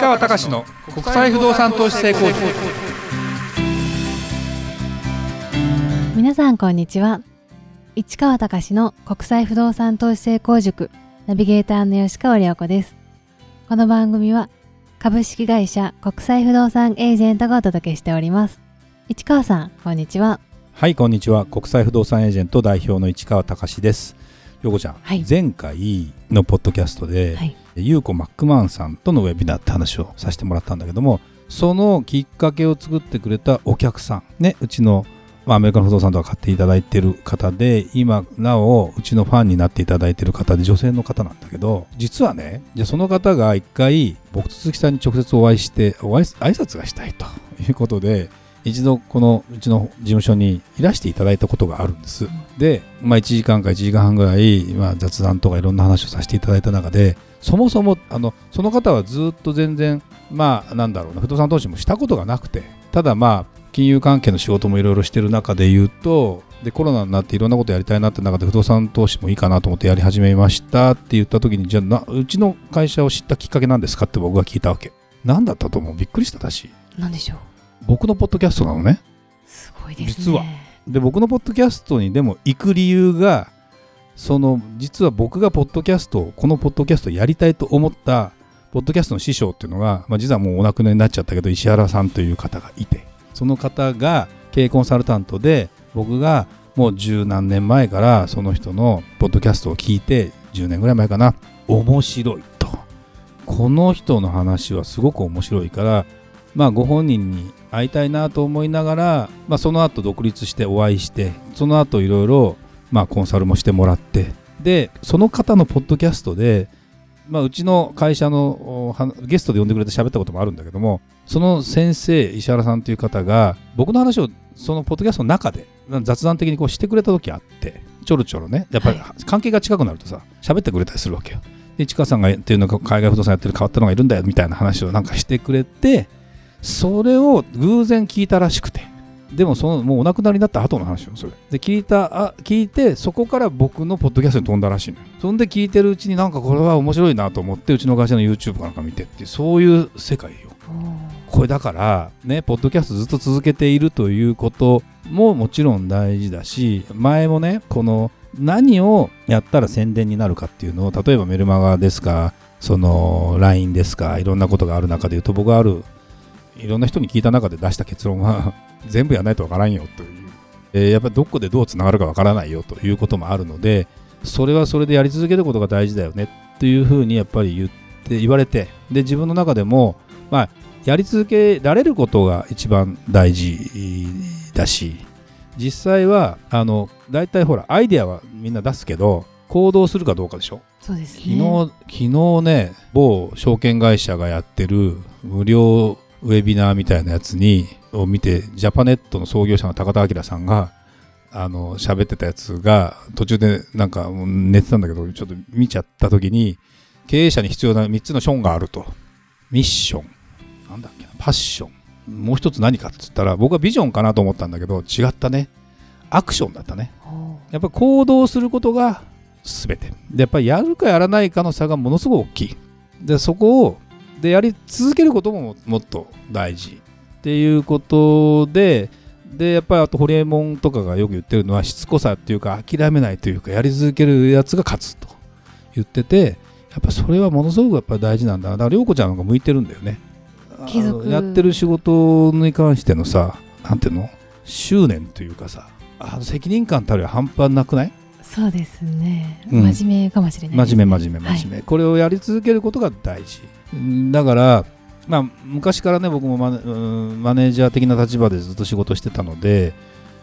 川隆の国際不動産投資成功塾。皆さんこんにちは。市川隆の国際不動産投資成功塾。ナビゲーターの吉川良子です。この番組は株式会社国際不動産エージェントがお届けしております。市川さんこんにちは。はいこんにちは。国際不動産エージェント代表の市川隆です。よこちゃん、はい。前回のポッドキャストで、はいゆうこマックマンさんとのウェビナーって話をさせてもらったんだけどもそのきっかけを作ってくれたお客さんねうちの、まあ、アメリカの不動産とか買っていただいてる方で今なおうちのファンになっていただいてる方で女性の方なんだけど実はねじゃその方が一回僕と鈴木さんに直接お会いしてお会い挨拶がしたいということで一度このうちの事務所にいらしていただいたことがあるんです。で、まあ、1時間か1時間半ぐらい、まあ、雑談とかいろんな話をさせていただいた中でそもそもあのその方はずっと全然まあなんだろうな不動産投資もしたことがなくてただまあ金融関係の仕事もいろいろしてる中で言うとでコロナになっていろんなことやりたいなって中で不動産投資もいいかなと思ってやり始めましたって言った時にじゃあなうちの会社を知ったきっかけなんですかって僕が聞いたわけ。何だったと思う？びっくりしただし。何でしょう？僕のポッドキャストなのね。すごいですね。実は。で僕のポッドキャストにでも行く理由がその実は僕がポッドキャストをこのポッドキャストをやりたいと思ったポッドキャストの師匠っていうのが、まあ、実はもうお亡くなりになっちゃったけど石原さんという方がいてその方が経営コンサルタントで僕がもう十何年前からその人のポッドキャストを聞いて10年ぐらい前かな。面白いと。この人の話はすごく面白いからまあ、ご本人に会いたいなと思いながら、まあ、その後独立してお会いしてその後いろいろまあコンサルもしてもらってでその方のポッドキャストで、まあ、うちの会社のゲストで呼んでくれて喋ったこともあるんだけどもその先生石原さんという方が僕の話をそのポッドキャストの中で雑談的にこうしてくれた時あってちょろちょろねやっぱりは関係が近くなるとさ喋ってくれたりするわけよ。で市川さんがっていうのが海外不動産やってる変わったのがいるんだよみたいな話をなんかしてくれてそれを偶然聞いたらしくて。でもそのもうお亡くなりになった後の話よそれ。で聞いたあ聞いてそこから僕のポッドキャストに飛んだらしいのよ。そんで聞いてるうちになんかこれは面白いなと思ってうちの会社の YouTube かなんか見てっていうそういう世界よ。おこれだからねポッドキャストずっと続けているということももちろん大事だし前もねこの何をやったら宣伝になるかっていうのを例えばメルマガですかその LINE ですかいろんなことがある中で言うと僕があるいろんな人に聞いた中で出した結論は 全部やらないとわからんよという、えーやっぱりどこでどうつながるかわからないよということもあるのでそれはそれでやり続けることが大事だよねっていうふうにやっぱり言って言われてで自分の中でもまあやり続けられることが一番大事だし実際はあの大体ほらアイデアはみんな出すけど行動するかどうかでしょ。そうです昨ね日昨日ね某証券会社がやってる無料ウェビナーみたいなやつにを見てジャパネットの創業者の高田明さんがあの喋ってたやつが途中でなんか寝てたんだけどちょっと見ちゃった時に経営者に必要な3つのションがあると。ミッション。なんだっけな。パッション。もう一つ何かっつったら僕はビジョンかなと思ったんだけど違ったね。アクションだったね。おやっぱり行動することが全て。でやっぱりやるかやらないかの差がものすごく大きい。でそこをでやり続けることももっと大事っていうことででやっぱりあとホリエモンとかがよく言ってるのはしつこさっていうか諦めないというかやり続けるやつが勝つと言っててやっぱそれはものすごくやっぱり大事なんだな。だから涼子ちゃんが向いてるんだよね。やってる仕事に関してのさなんていうの？執念というかさあの責任感たるや半端なくない？そうですね、うん。真面目かもしれないね、真面目真面目真面目、これをやり続けることが大事。うんだからまあ昔からね僕もマネうんマネージャー的な立場でずっと仕事してたので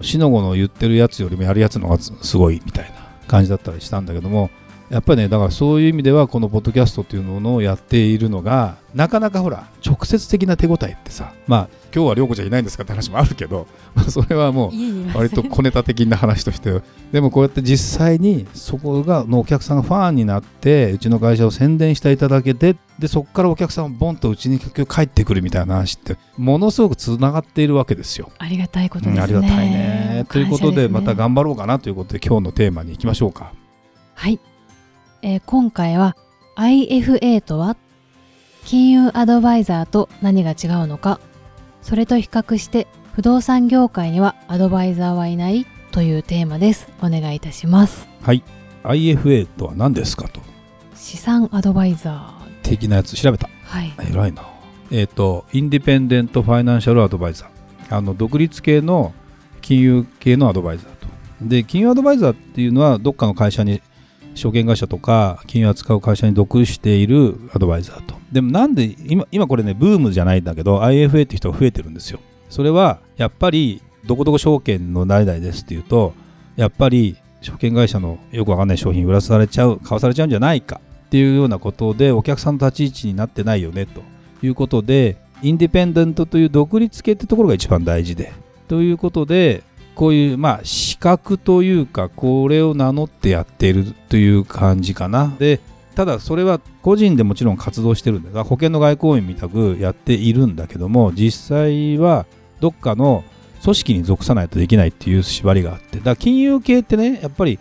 しのごの言ってるやつよりもやるやつの方がすすごいみたいな感じだったりしたんだけどもやっぱりねだからそういう意味ではこのポッドキャストっていうのをやっているのがなかなかほら直接的な手応えってさまあ今日は涼子ちゃんいないんですかって話もあるけど まあそれはもう割と小ネタ的な話としてでもこうやって実際にそこがのお客さんがファンになってうちの会社を宣伝していただけてでそこからお客さんがボンとうちに結局帰ってくるみたいな話ってものすごくつながっているわけですよ。ありがたいことですね、うんありがたいね。ということでまたん頑張ろうかなということで今日のテーマに行きましょうか。はい、えー今回は IFA とは金融アドバイザーと何が違うのかそれと比較して不動産業界にはアドバイザーはいないというテーマです。お願いいたします。はい。IFA とは何ですかと。資産アドバイザー。的なやつ調べた。はい。偉いな。えっ、とインディペンデント・ファイナンシャル・アドバイザー。あの独立系の金融系のアドバイザーと。で金融アドバイザーっていうのはどっかの会社に証券会社とか金融扱う会社に属しているアドバイザーと。でもなんで今今これねブームじゃないんだけど IFA って人が増えてるんですよ。それはやっぱりどこどこ証券の誰々ですっていうとやっぱり証券会社のよくわかんない商品売らされちゃう買わされちゃうんじゃないかっていうようなことでお客さんの立ち位置になってないよねと。いうことでインディペンデントという独立系ってところが一番大事で。ということでこういうまあ資格というかこれを名乗ってやっているという感じかな。でただそれは個人でもちろん活動してるんだ保険の外交員みたくやっているんだけども実際はどっかの組織に属さないとできないっていう縛りがあって。だから金融系ってねやっぱり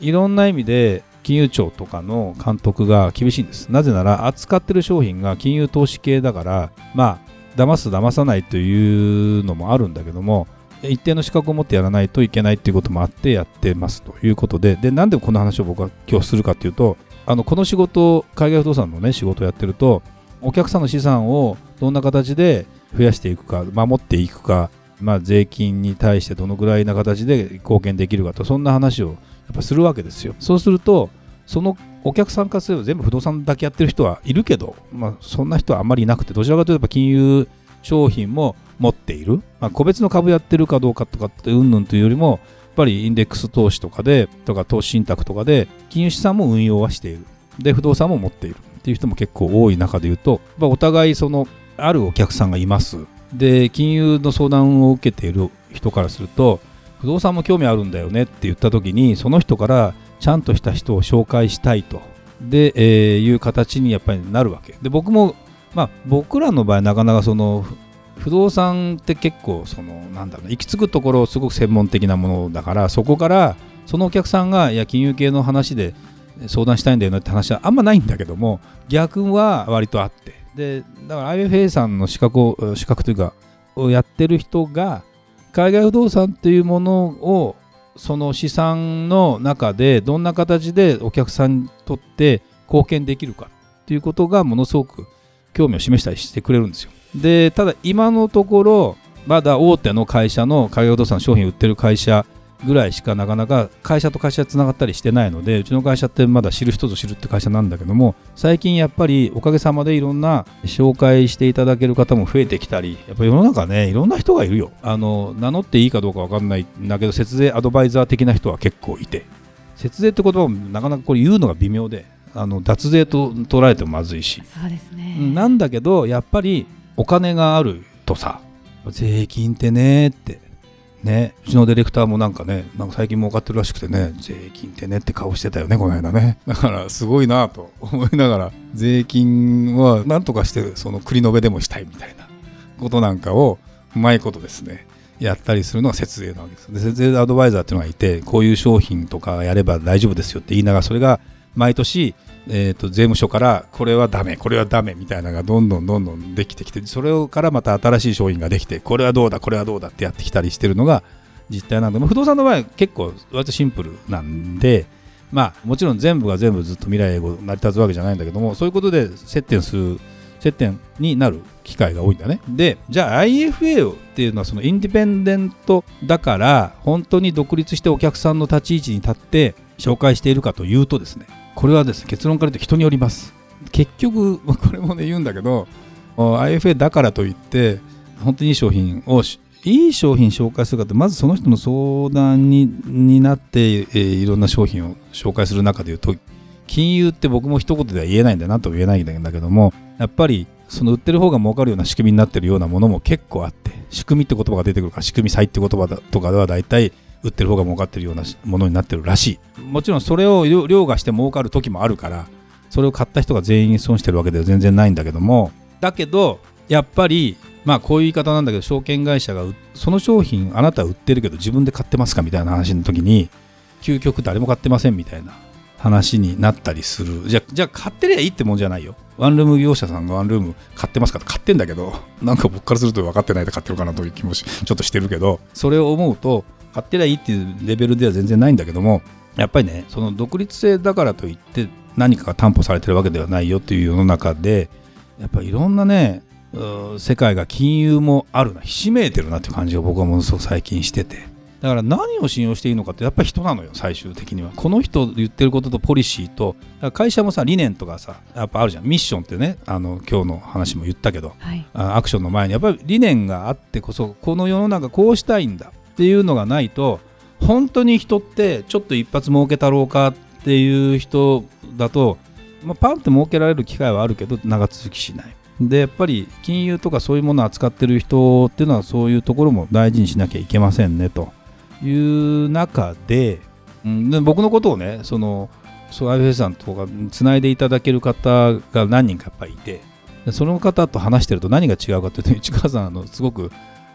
いろんな意味で金融庁とかの監督が厳しいんです。なぜなら扱ってる商品が金融投資系だからまあ騙す騙さないというのもあるんだけども一定の資格を持ってやらないといけないっていうこともあってやってますということででなんでこの話を僕は今日するかっていうとあのこの仕事海外不動産のね仕事をやってるとお客さんの資産をどんな形で増やしていくか守っていくか、まあ、税金に対してどのぐらいな形で貢献できるかとそんな話をやっぱするわけですよ。そうするとそのお客さんからすれば全部不動産だけやってる人はいるけど、まあ、そんな人はあんまりいなくてどちらかというと金融商品も持っている、まあ、個別の株やってるかどうかとかってうんぬんというよりもやっぱりインデックス投資とかでとか投資信託とかで金融資産も運用はしている。で不動産も持っているっていう人も結構多い中で言うと、まあ、お互いそのあるお客さんがいます。で金融の相談を受けている人からすると不動産も興味あるんだよねって言った時にその人からちゃんとした人を紹介したいと。で、えーいう形にやっぱりなるわけ。で僕もまあ僕らの場合なかなかその不動産って結構そのなんだろう行き着くところすごく専門的なものだからそこからそのお客さんがいや金融系の話で相談したいんだよねって話はあんまないんだけども逆は割とあってでだから IFA さんの資格を資格というかをやってる人が海外不動産っていうものをその資産の中でどんな形でお客さんにとって貢献できるかっていうことがものすごく興味を示したりしてくれるんですよ。でただ今のところまだ大手の会社の海外不動産商品売ってる会社ぐらいしかなかなか会社と会社つながったりしてないのでうちの会社ってまだ知る人ぞ知るって会社なんだけども最近やっぱりおかげさまでいろんな紹介していただける方も増えてきたりやっぱ世の中ねいろんな人がいるよ。あの名乗っていいかどうかわかんないんだけど節税アドバイザー的な人は結構いて。節税って言葉もなかなかこれ言うのが微妙であの脱税と取られてもまずいし。そうですね。なんだけどやっぱりお金があるとさ税金ってねって。ねうちのディレクターもなんかねなんか最近儲かってるらしくてね税金ってねって顔してたよねこの間ね。だからすごいなと思いながら税金はなんとかしてその繰り延べでもしたいみたいなことなんかをうまいことですねやったりするのが節税なわけですで節税アドバイザーっていうのがいてこういう商品とかやれば大丈夫ですよって言いながらそれが毎年えー、と税務署からこれはダメこれはダメみたいなのがどんどんどんどんできてきてそれからまた新しい商品ができてこれはどうだこれはどうだってやってきたりしてるのが実態なんで、まあ、不動産の場合は結構割とシンプルなんでまあもちろん全部が全部ずっと未来英語成り立つわけじゃないんだけどもそういうことで接点する接点になる機会が多いんだね。でじゃあ IFA っていうのはそのインディペンデントだから本当に独立してお客さんの立ち位置に立って紹介しているかというとですねこれはですね結論から言うと人によります。結局 これもね言うんだけど IFA だからといって本当にいい商品をいい商品紹介するかってまずその人の相談にになって、えー、いろんな商品を紹介する中で言うと金融って僕も一言では言えないんだなと言えないんだけどもやっぱりその売ってる方が儲かるような仕組みになってるようなものも結構あって仕組みって言葉が出てくるから仕組み債って言葉だとかでは大体売ってる方が儲かってるようなものになってるらしい。もちろんそれを凌駕して儲かる時もあるからそれを買った人が全員損してるわけでは全然ないんだけどもだけどやっぱりまあこういう言い方なんだけど証券会社がその商品あなた売ってるけど自分で買ってますかみたいな話の時に究極誰も買ってませんみたいな話になったりする。じゃじゃあ買ってりゃいいってもんじゃないよ。ワンルーム業者さんがワンルーム買ってますかって買ってんだけどなんか僕からすると分かってないで買ってるかなという気もちょっとしてるけどそれを思うと買ってりゃいいっていうレベルでは全然ないんだけどもやっぱりねその独立性だからといって何かが担保されてるわけではないよっていう世の中でやっぱりいろんなね世界が金融もあるなひしめいてるなっていう感じが僕はものすごく最近してて。だから何を信用していいのかってやっぱり人なのよ最終的には。この人言ってることとポリシーと。会社もさ理念とかさやっぱあるじゃん。ミッションってねあの今日の話も言ったけど、はい、アクションの前に。やっぱり理念があってこそこの世の中こうしたいんだっていうのがないと本当に人ってちょっと一発儲けたろうかっていう人だと、まあ、パンって儲けられる機会はあるけど長続きしない。でやっぱり金融とかそういうものを扱ってる人っていうのはそういうところも大事にしなきゃいけませんねという中で,、うん、で僕のことをねそのそう IFS さんとかつないでいただける方が何人かやっぱりいてその方と話してると何が違うかというと市川さんあのすごく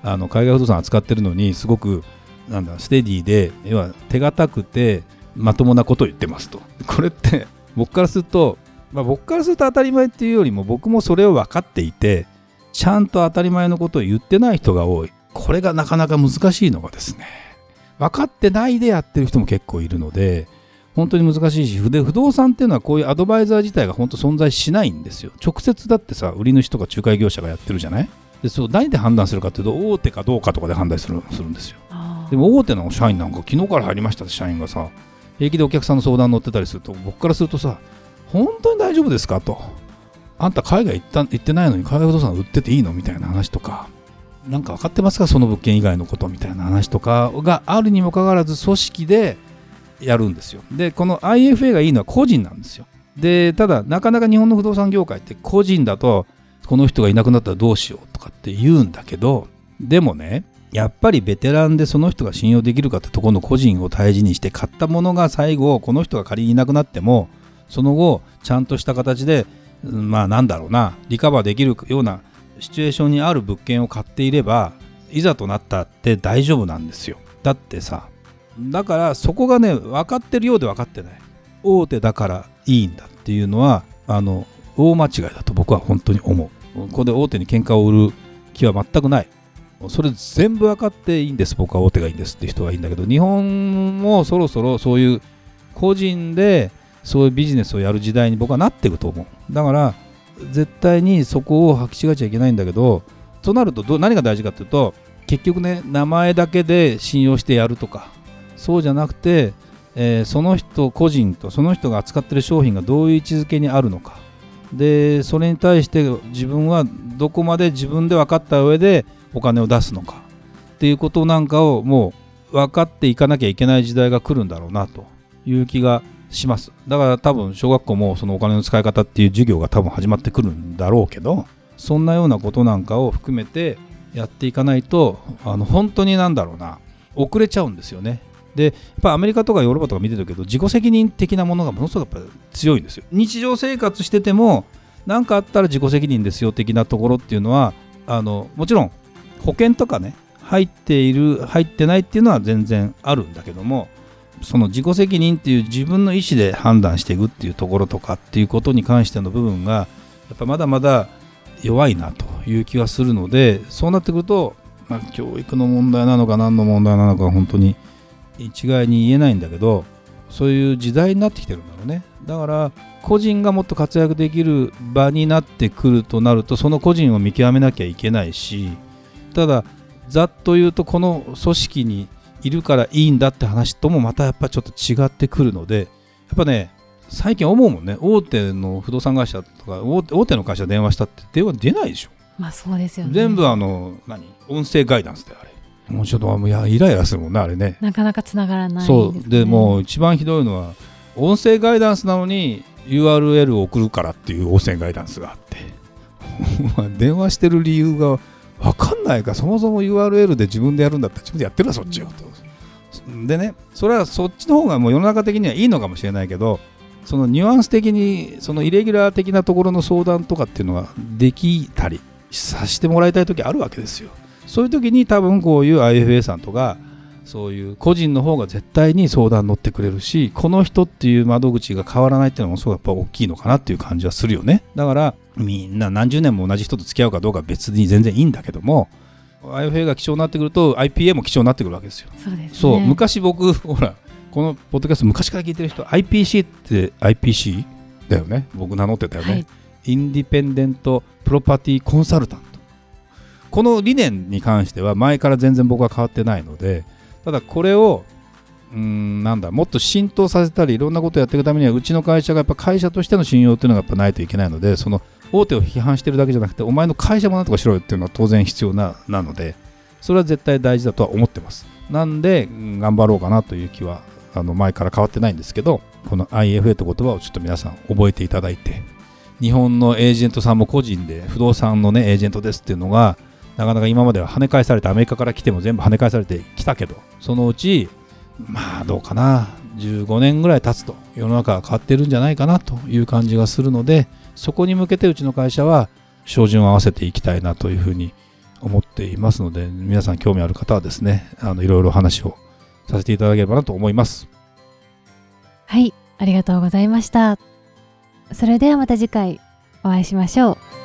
あの海外不動産扱ってるのにすごくなんだステディで要は手堅くてまともなことを言ってますと。これって僕からすると、まあ、僕からすると当たり前っていうよりも僕もそれを分かっていてちゃんと当たり前のことを言ってない人が多い。これがなかなか難しいのがですね。分かってないでやってる人も結構いるので本当に難しいし不動産っていうのはこういうアドバイザー自体が本当存在しないんですよ。直接だってさ売り主とか仲介業者がやってるじゃない？でそう何で判断するかというと大手かどうかとかで判断するするんですよ。でも大手の社員なんか昨日から入りましたって社員がさ平気でお客さんの相談乗ってたりすると僕からするとさ本当に大丈夫ですかと。あんた海外行った行ってないのに海外不動産売ってていいのみたいな話とかなんか分かってますかその物件以外のことみたいな話とかがあるにもかかわらず組織でやるんですよ。でこの IFA がいいのは個人なんですよ。でただなかなか日本の不動産業界って個人だとこの人がいなくなったらどうしようとかって言うんだけどでもねやっぱりベテランでその人が信用できるかってとこの個人を大事にして買ったものが最後この人が仮にいなくなってもその後ちゃんとした形でまあなんだろうなリカバーできるようなシチュエーションにある物件を買っていればいざとなったって大丈夫なんですよ。だってさだからそこがね分かってるようで分かってない。大手だからいいんだっていうのはあの大間違いだと僕は本当に思う。ここで大手に喧嘩を売る気は全くない。それ全部分かっていいんです。僕は大手がいいんですって人はいいんだけど。日本もそろそろそういう個人でそういうビジネスをやる時代に僕はなっていくと思う。だから絶対にそこを履き違えちゃいけないんだけどとなるとど何が大事かっていうと結局ね名前だけで信用してやるとかそうじゃなくて、えー、その人個人とその人が扱ってる商品がどういう位置づけにあるのか。でそれに対して自分はどこまで自分で分かった上でお金を出すのかっていうことなんかをもう分かっていかなきゃいけない時代が来るんだろうなという気がします。だから多分小学校もそのお金の使い方っていう授業が多分始まってくるんだろうけどそんなようなことなんかを含めてやっていかないとあの本当になんだろうな。遅れちゃうんですよね。でやっぱアメリカとかヨーロッパとか見てるけど自己責任的なものがものすごくやっぱ強いんですよ。日常生活してても何かあったら自己責任ですよ的なところっていうのはあのもちろん保険とかね入っている入ってないっていうのは全然あるんだけどもその自己責任っていう自分の意思で判断していくっていうところとかっていうことに関しての部分がやっぱまだまだ弱いなという気がするのでそうなってくると、まあ、教育の問題なのか何の問題なのか本当に一概に言えないんだけどそういう時代になってきてるんだろうね。だから個人がもっと活躍できる場になってくるとなるとその個人を見極めなきゃいけないしただざっと言うとこの組織にいるからいいんだって話ともまたやっぱちょっと違ってくるのでやっぱね最近思うもんね。大手の不動産会社とか大手大手の会社電話したって電話出ないでしょ。まあそうですよね。全部あの何？音声ガイダンスであれもうちょっともうやイライラするもんねあれねなかなかつながらない、ね、そうでもう一番ひどいのは音声ガイダンスなのに URL を送るからっていう音声ガイダンスがあって 電話してる理由が分かんないかそもそも URL で自分でやるんだったら自分でやってるわそっちよと。でねそれはそっちの方がもう世の中的にはいいのかもしれないけどそのニュアンス的にそのイレギュラー的なところの相談とかっていうのができたりさせてもらいたい時あるわけですよ。そういう時に多分こういう IFA さんとかそういう個人の方が絶対に相談乗ってくれるしこの人っていう窓口が変わらないっていうのもすごいやっぱ大きいのかなっていう感じはするよね。だからみんな何十年も同じ人と付き合うかどうかは別に全然いいんだけども IFA が貴重になってくると IPA も貴重になってくるわけですよ。そうね。昔僕 ほらこのポッドキャスト昔から聞いてる人 IPC って IPC だよね。僕名乗ってたよね、はい。インディペンデントプロパティコンサルタントこの理念に関しては前から全然僕は変わってないのでただこれをうんなんだもっと浸透させたりいろんなことをやっていくためにはうちの会社がやっぱ会社としての信用っていうのがやっぱないといけないのでその大手を批判してるだけじゃなくてお前の会社もなんとかしろよっていうのは当然必要ななのでそれは絶対大事だとは思ってます。なんで頑張ろうかなという気はあの前から変わってないんですけどこの IFA という言葉をちょっと皆さん覚えていただいて日本のエージェントさんも個人で不動産のねエージェントですっていうのがなかなか今までは跳ね返されてアメリカから来ても全部跳ね返されてきたけどそのうちまあどうかな15年ぐらい経つと世の中が変わってるんじゃないかなという感じがするのでそこに向けてうちの会社は照準を合わせていきたいなというふうに思っていますので皆さん興味ある方はですねあのいろいろ話をさせていただければなと思います。はいありがとうございました。それではまた次回お会いしましょう。